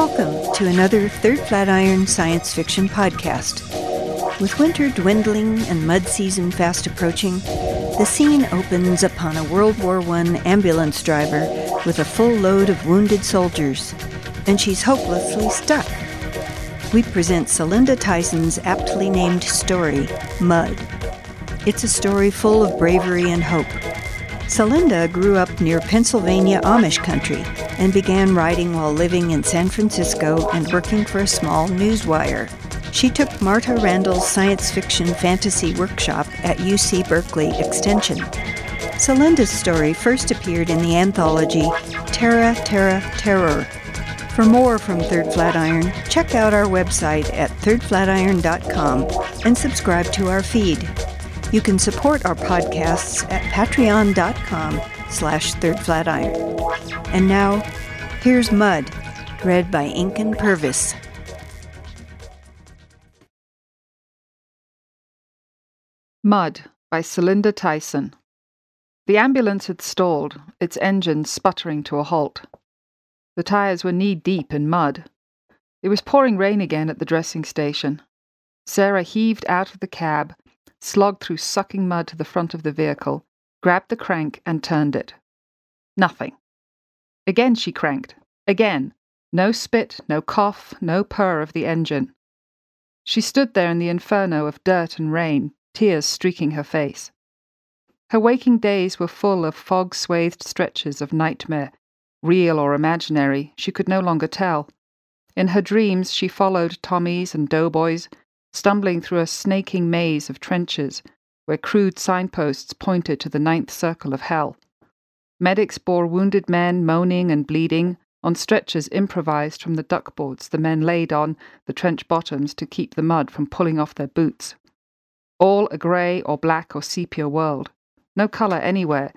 Welcome to another Third Flatiron science fiction podcast. With winter dwindling and mud season fast approaching, the scene opens upon a World War I ambulance driver with a full load of wounded soldiers, and she's hopelessly stuck. We present Celinda Tyson's aptly named story, Mud. It's a story full of bravery and hope. Celinda grew up near Pennsylvania Amish country and began writing while living in San Francisco and working for a small newswire. She took Marta Randall's science fiction fantasy workshop at UC Berkeley Extension. Celinda's story first appeared in the anthology Terra Terra Terror. For more from Third Flatiron, check out our website at thirdflatiron.com and subscribe to our feed. You can support our podcasts at patreon.com slash thirdflatiron. And now, here's Mud, read by Inken Purvis. Mud by Celinda Tyson. The ambulance had stalled, its engine sputtering to a halt. The tires were knee deep in mud. It was pouring rain again at the dressing station. Sarah heaved out of the cab, slogged through sucking mud to the front of the vehicle, grabbed the crank, and turned it. Nothing. Again she cranked. Again. No spit, no cough, no purr of the engine. She stood there in the inferno of dirt and rain, tears streaking her face. Her waking days were full of fog swathed stretches of nightmare, real or imaginary, she could no longer tell. In her dreams, she followed Tommies and doughboys, stumbling through a snaking maze of trenches where crude signposts pointed to the ninth circle of hell. Medics bore wounded men moaning and bleeding on stretchers improvised from the duckboards the men laid on the trench bottoms to keep the mud from pulling off their boots. All a grey or black or sepia world. No colour anywhere,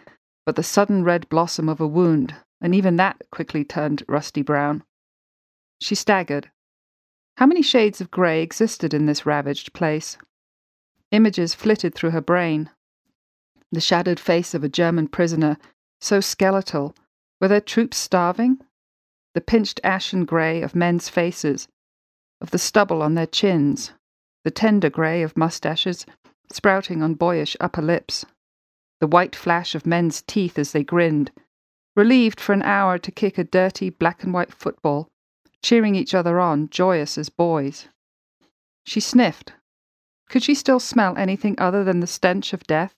but the sudden red blossom of a wound, and even that quickly turned rusty brown. She staggered. How many shades of grey existed in this ravaged place? Images flitted through her brain. The shadowed face of a German prisoner, so skeletal. Were their troops starving? The pinched ashen grey of men's faces, of the stubble on their chins, the tender grey of moustaches sprouting on boyish upper lips, the white flash of men's teeth as they grinned, relieved for an hour to kick a dirty black and white football, cheering each other on, joyous as boys. She sniffed. Could she still smell anything other than the stench of death?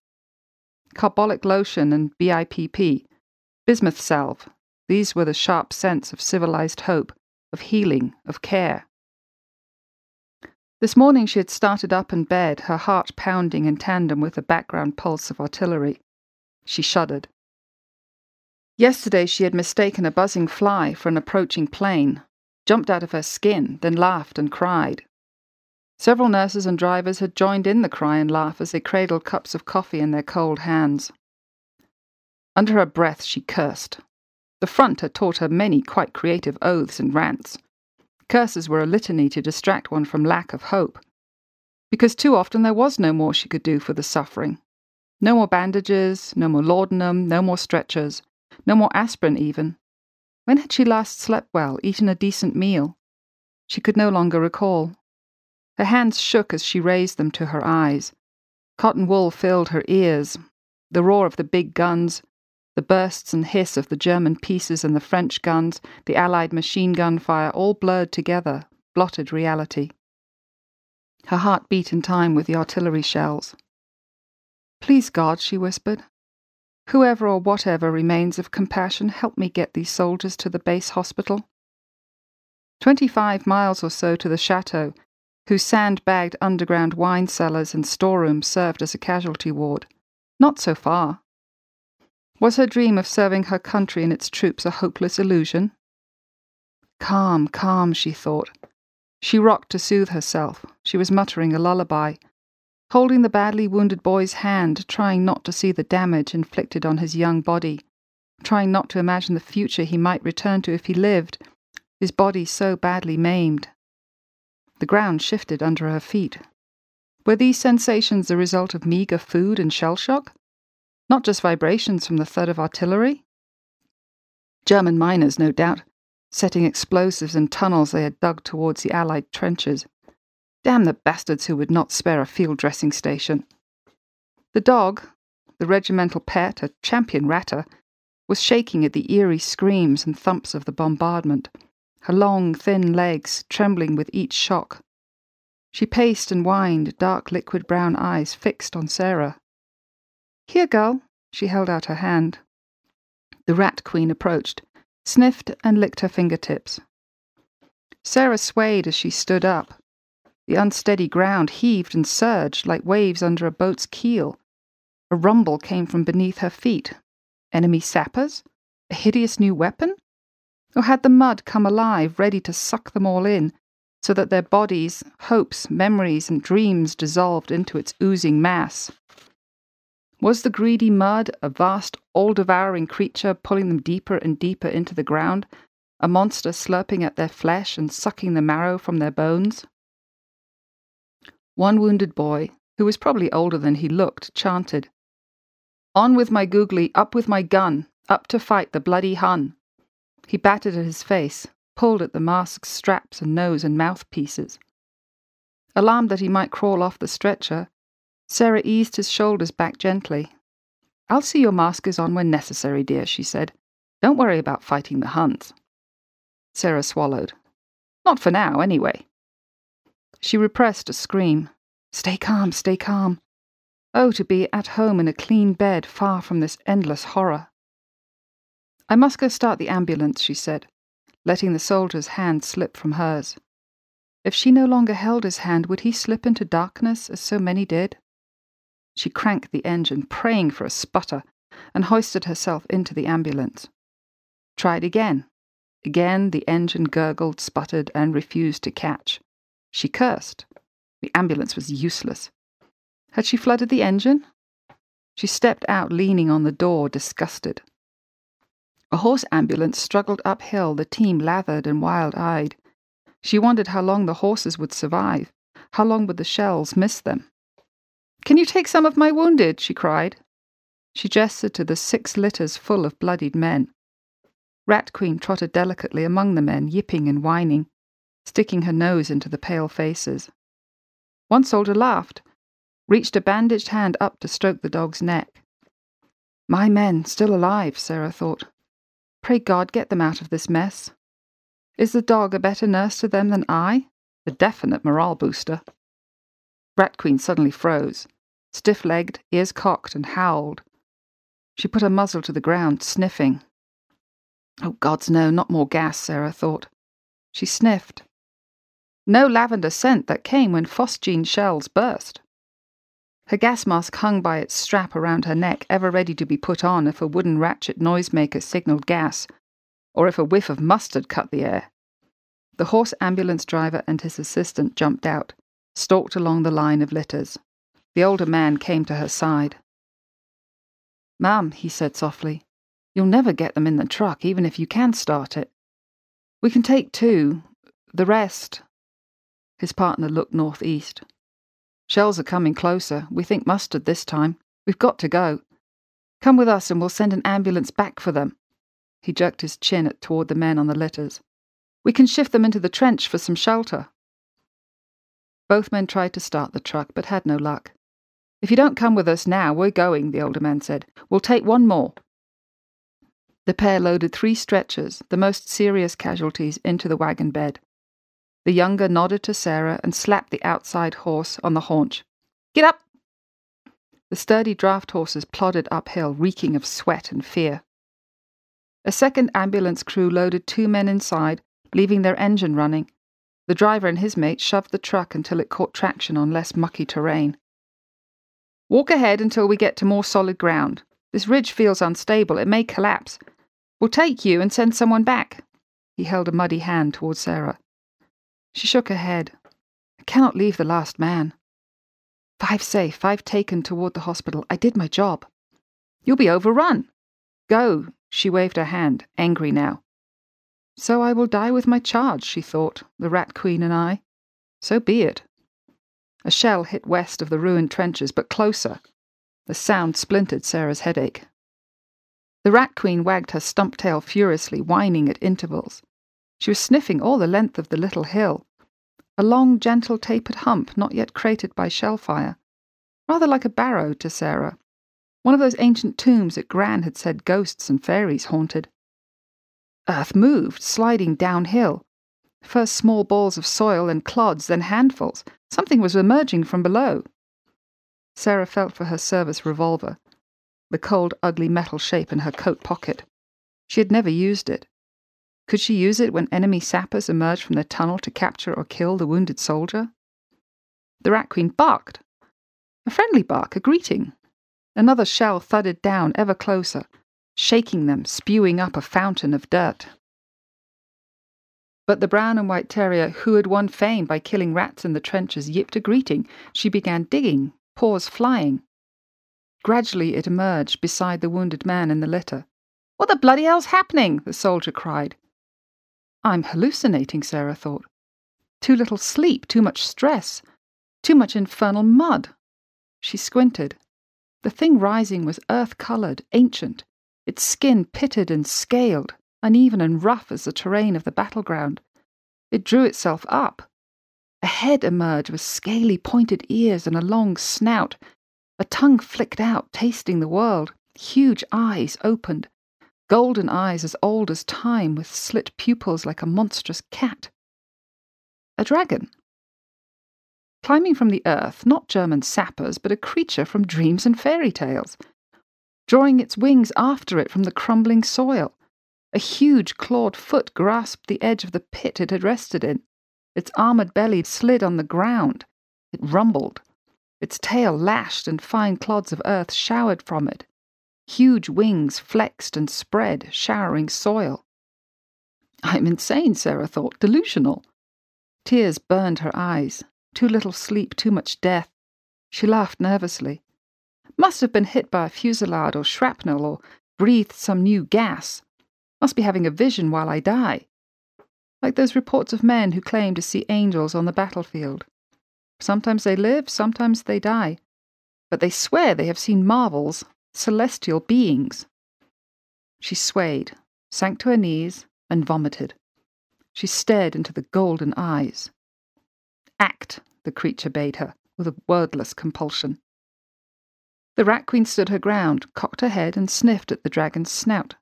Carbolic lotion and BIPP, bismuth salve, these were the sharp scents of civilized hope, of healing, of care. This morning she had started up in bed, her heart pounding in tandem with the background pulse of artillery. She shuddered. Yesterday she had mistaken a buzzing fly for an approaching plane, jumped out of her skin, then laughed and cried. Several nurses and drivers had joined in the cry and laugh as they cradled cups of coffee in their cold hands. Under her breath she cursed. The front had taught her many quite creative oaths and rants. Curses were a litany to distract one from lack of hope. Because too often there was no more she could do for the suffering. No more bandages, no more laudanum, no more stretchers, no more aspirin even. When had she last slept well, eaten a decent meal? She could no longer recall. Her hands shook as she raised them to her eyes. Cotton wool filled her ears. The roar of the big guns, the bursts and hiss of the German pieces and the French guns, the Allied machine gun fire, all blurred together, blotted reality. Her heart beat in time with the artillery shells. Please, God, she whispered. Whoever or whatever remains of compassion, help me get these soldiers to the base hospital. Twenty five miles or so to the chateau, whose sand-bagged underground wine cellars and storerooms served as a casualty ward. Not so far. Was her dream of serving her country and its troops a hopeless illusion? Calm, calm, she thought. She rocked to soothe herself. She was muttering a lullaby, holding the badly wounded boy's hand, trying not to see the damage inflicted on his young body, trying not to imagine the future he might return to if he lived, his body so badly maimed. The ground shifted under her feet. Were these sensations the result of meagre food and shell shock? Not just vibrations from the thud of artillery? German miners, no doubt, setting explosives in tunnels they had dug towards the Allied trenches. Damn the bastards who would not spare a field dressing station. The dog, the regimental pet, a champion ratter, was shaking at the eerie screams and thumps of the bombardment, her long, thin legs trembling with each shock. She paced and whined, dark liquid brown eyes fixed on Sarah. Here, girl. She held out her hand. The rat queen approached, sniffed and licked her fingertips. Sarah swayed as she stood up. The unsteady ground heaved and surged like waves under a boat's keel. A rumble came from beneath her feet. Enemy sappers? A hideous new weapon? Or had the mud come alive, ready to suck them all in, so that their bodies, hopes, memories, and dreams dissolved into its oozing mass. Was the greedy mud a vast, all devouring creature pulling them deeper and deeper into the ground, a monster slurping at their flesh and sucking the marrow from their bones? One wounded boy, who was probably older than he looked, chanted, On with my googly, up with my gun, up to fight the bloody Hun. He battered at his face, pulled at the mask's straps and nose and mouthpieces. Alarmed that he might crawl off the stretcher, Sarah eased his shoulders back gently. I'll see your mask is on when necessary, dear, she said. Don't worry about fighting the Huns. Sarah swallowed. Not for now, anyway. She repressed a scream. Stay calm, stay calm. Oh, to be at home in a clean bed, far from this endless horror. I must go start the ambulance, she said letting the soldier's hand slip from hers. If she no longer held his hand, would he slip into darkness as so many did? She cranked the engine, praying for a sputter, and hoisted herself into the ambulance. Tried again. Again the engine gurgled, sputtered, and refused to catch. She cursed. The ambulance was useless. Had she flooded the engine? She stepped out, leaning on the door, disgusted. A horse ambulance struggled uphill, the team lathered and wild eyed. She wondered how long the horses would survive. How long would the shells miss them? Can you take some of my wounded? she cried. She gestured to the six litters full of bloodied men. Rat Queen trotted delicately among the men, yipping and whining, sticking her nose into the pale faces. One soldier laughed, reached a bandaged hand up to stroke the dog's neck. My men, still alive, Sarah thought. Pray God get them out of this mess. Is the dog a better nurse to them than I? A definite morale booster. Rat Queen suddenly froze, stiff legged, ears cocked, and howled. She put her muzzle to the ground, sniffing. Oh, gods, no, not more gas, Sarah thought. She sniffed. No lavender scent that came when phosgene shells burst. Her gas mask hung by its strap around her neck, ever ready to be put on if a wooden ratchet noisemaker signaled gas, or if a whiff of mustard cut the air. The horse ambulance driver and his assistant jumped out, stalked along the line of litters. The older man came to her side. Ma'am, he said softly, you'll never get them in the truck, even if you can start it. We can take two. The rest. His partner looked northeast. Shells are coming closer. We think mustard this time. We've got to go. Come with us and we'll send an ambulance back for them. He jerked his chin toward the men on the litters. We can shift them into the trench for some shelter. Both men tried to start the truck, but had no luck. If you don't come with us now, we're going, the older man said. We'll take one more. The pair loaded three stretchers, the most serious casualties, into the wagon bed. The younger nodded to Sarah and slapped the outside horse on the haunch. Get up! The sturdy draft horses plodded uphill, reeking of sweat and fear. A second ambulance crew loaded two men inside, leaving their engine running. The driver and his mate shoved the truck until it caught traction on less mucky terrain. Walk ahead until we get to more solid ground. This ridge feels unstable. It may collapse. We'll take you and send someone back. He held a muddy hand toward Sarah. She shook her head. I cannot leave the last man. Five safe, five taken toward the hospital. I did my job. You'll be overrun. Go. She waved her hand, angry now. So I will die with my charge, she thought, the Rat Queen and I. So be it. A shell hit west of the ruined trenches, but closer. The sound splintered Sarah's headache. The Rat Queen wagged her stump tail furiously, whining at intervals. She was sniffing all the length of the little hill. A long, gentle, tapered hump not yet cratered by shell fire. Rather like a barrow to Sarah. One of those ancient tombs that Gran had said ghosts and fairies haunted. Earth moved, sliding downhill. First small balls of soil, and clods, then handfuls. Something was emerging from below. Sarah felt for her service revolver, the cold, ugly metal shape in her coat pocket. She had never used it. Could she use it when enemy sappers emerged from the tunnel to capture or kill the wounded soldier? The rat queen barked. A friendly bark, a greeting. Another shell thudded down ever closer, shaking them, spewing up a fountain of dirt. But the brown and white terrier, who had won fame by killing rats in the trenches, yipped a greeting. She began digging, paws flying. Gradually it emerged beside the wounded man in the litter. What the bloody hell's happening? the soldier cried. I'm hallucinating, Sarah thought. Too little sleep, too much stress, too much infernal mud. She squinted. The thing rising was earth coloured, ancient, its skin pitted and scaled, uneven and rough as the terrain of the battleground. It drew itself up. A head emerged with scaly pointed ears and a long snout. A tongue flicked out, tasting the world. Huge eyes opened, golden eyes as old as time, with slit pupils like a monstrous cat. A dragon. Climbing from the earth, not German sappers, but a creature from dreams and fairy tales. Drawing its wings after it from the crumbling soil. A huge clawed foot grasped the edge of the pit it had rested in. Its armored belly slid on the ground. It rumbled. Its tail lashed, and fine clods of earth showered from it. Huge wings flexed and spread, showering soil. I'm insane, Sarah thought, delusional. Tears burned her eyes. Too little sleep, too much death. She laughed nervously. Must have been hit by a fusillade or shrapnel or breathed some new gas. Must be having a vision while I die. Like those reports of men who claim to see angels on the battlefield. Sometimes they live, sometimes they die. But they swear they have seen marvels celestial beings. She swayed, sank to her knees, and vomited. She stared into the golden eyes. Act, the creature bade her, with a wordless compulsion. The rat queen stood her ground, cocked her head, and sniffed at the dragon's snout.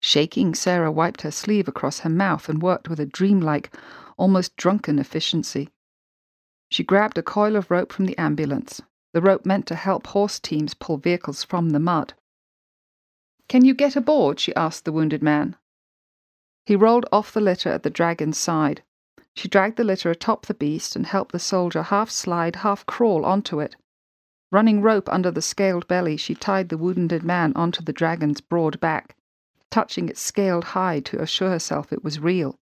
Shaking, Sarah wiped her sleeve across her mouth and worked with a dreamlike, almost drunken efficiency. She grabbed a coil of rope from the ambulance, the rope meant to help horse teams pull vehicles from the mud. Can you get aboard? she asked the wounded man. He rolled off the litter at the dragon's side. She dragged the litter atop the beast and helped the soldier half slide, half crawl onto it. Running rope under the scaled belly, she tied the wounded man onto the dragon's broad back, touching its scaled hide to assure herself it was real.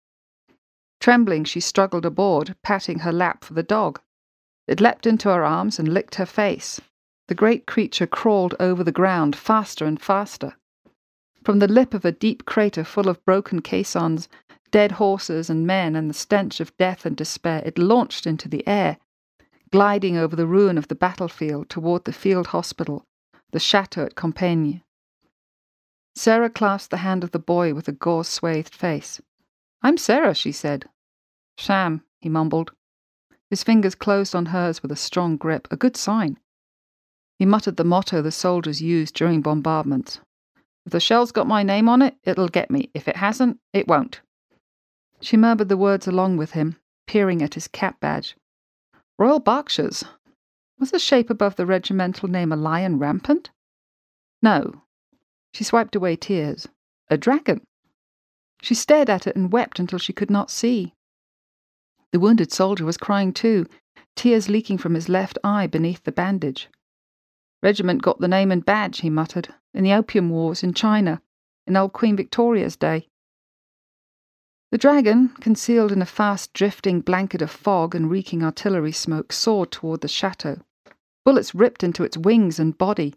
Trembling, she struggled aboard, patting her lap for the dog. It leapt into her arms and licked her face. The great creature crawled over the ground faster and faster. From the lip of a deep crater full of broken caissons, dead horses and men, and the stench of death and despair, it launched into the air, gliding over the ruin of the battlefield toward the field hospital, the chateau at Compiègne. Sarah clasped the hand of the boy with a gauze swathed face. I'm Sarah, she said. Sham, he mumbled. His fingers closed on hers with a strong grip, a good sign. He muttered the motto the soldiers used during bombardments If the shell's got my name on it, it'll get me. If it hasn't, it won't. She murmured the words along with him, peering at his cap badge. Royal Berkshires. Was the shape above the regimental name a lion rampant? No. She swiped away tears. A dragon. She stared at it and wept until she could not see. The wounded soldier was crying too, tears leaking from his left eye beneath the bandage. Regiment got the name and badge, he muttered, in the Opium Wars in China, in old Queen Victoria's day. The dragon, concealed in a fast drifting blanket of fog and reeking artillery smoke, soared toward the chateau. Bullets ripped into its wings and body.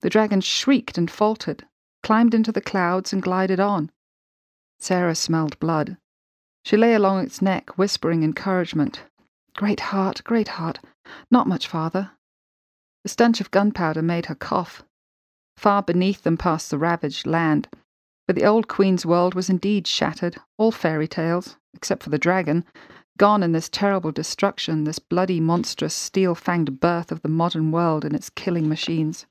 The dragon shrieked and faltered, climbed into the clouds, and glided on. Sarah smelled blood. She lay along its neck, whispering encouragement. Great heart, great heart. Not much farther. The stench of gunpowder made her cough. Far beneath them passed the ravaged land. But the old queen's world was indeed shattered, all fairy tales, except for the dragon, gone in this terrible destruction, this bloody, monstrous, steel fanged birth of the modern world and its killing machines.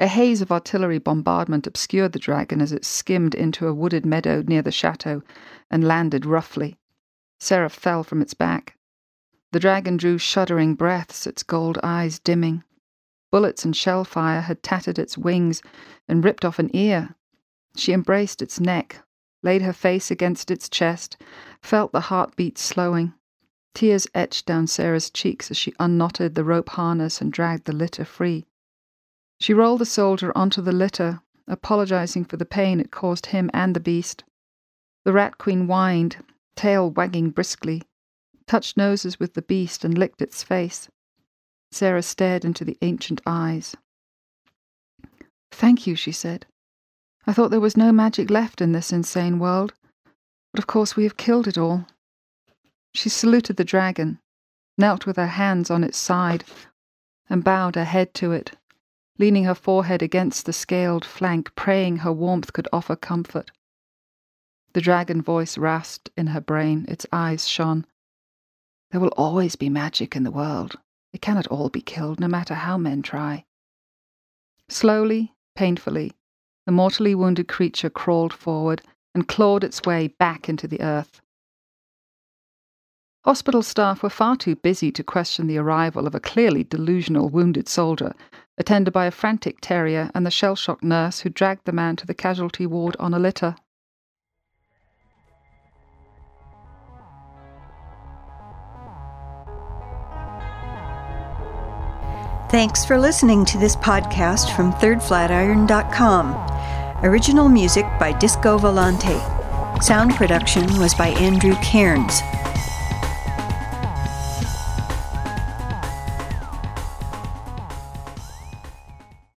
A haze of artillery bombardment obscured the dragon as it skimmed into a wooded meadow near the chateau and landed roughly. Sarah fell from its back. The dragon drew shuddering breaths, its gold eyes dimming. Bullets and shell fire had tattered its wings and ripped off an ear. She embraced its neck, laid her face against its chest, felt the heartbeat slowing. Tears etched down Sarah's cheeks as she unknotted the rope harness and dragged the litter free. She rolled the soldier onto the litter, apologizing for the pain it caused him and the beast. The rat queen whined, tail wagging briskly, touched noses with the beast and licked its face. Sarah stared into the ancient eyes. Thank you, she said. I thought there was no magic left in this insane world. But of course we have killed it all. She saluted the dragon, knelt with her hands on its side, and bowed her head to it, leaning her forehead against the scaled flank, praying her warmth could offer comfort. The dragon voice rasped in her brain, its eyes shone. There will always be magic in the world. It cannot all be killed, no matter how men try. Slowly, painfully, the mortally wounded creature crawled forward and clawed its way back into the earth. Hospital staff were far too busy to question the arrival of a clearly delusional wounded soldier, attended by a frantic terrier and the shell shocked nurse who dragged the man to the casualty ward on a litter. Thanks for listening to this podcast from thirdflatiron.com. Original music by Disco Volante. Sound production was by Andrew Cairns.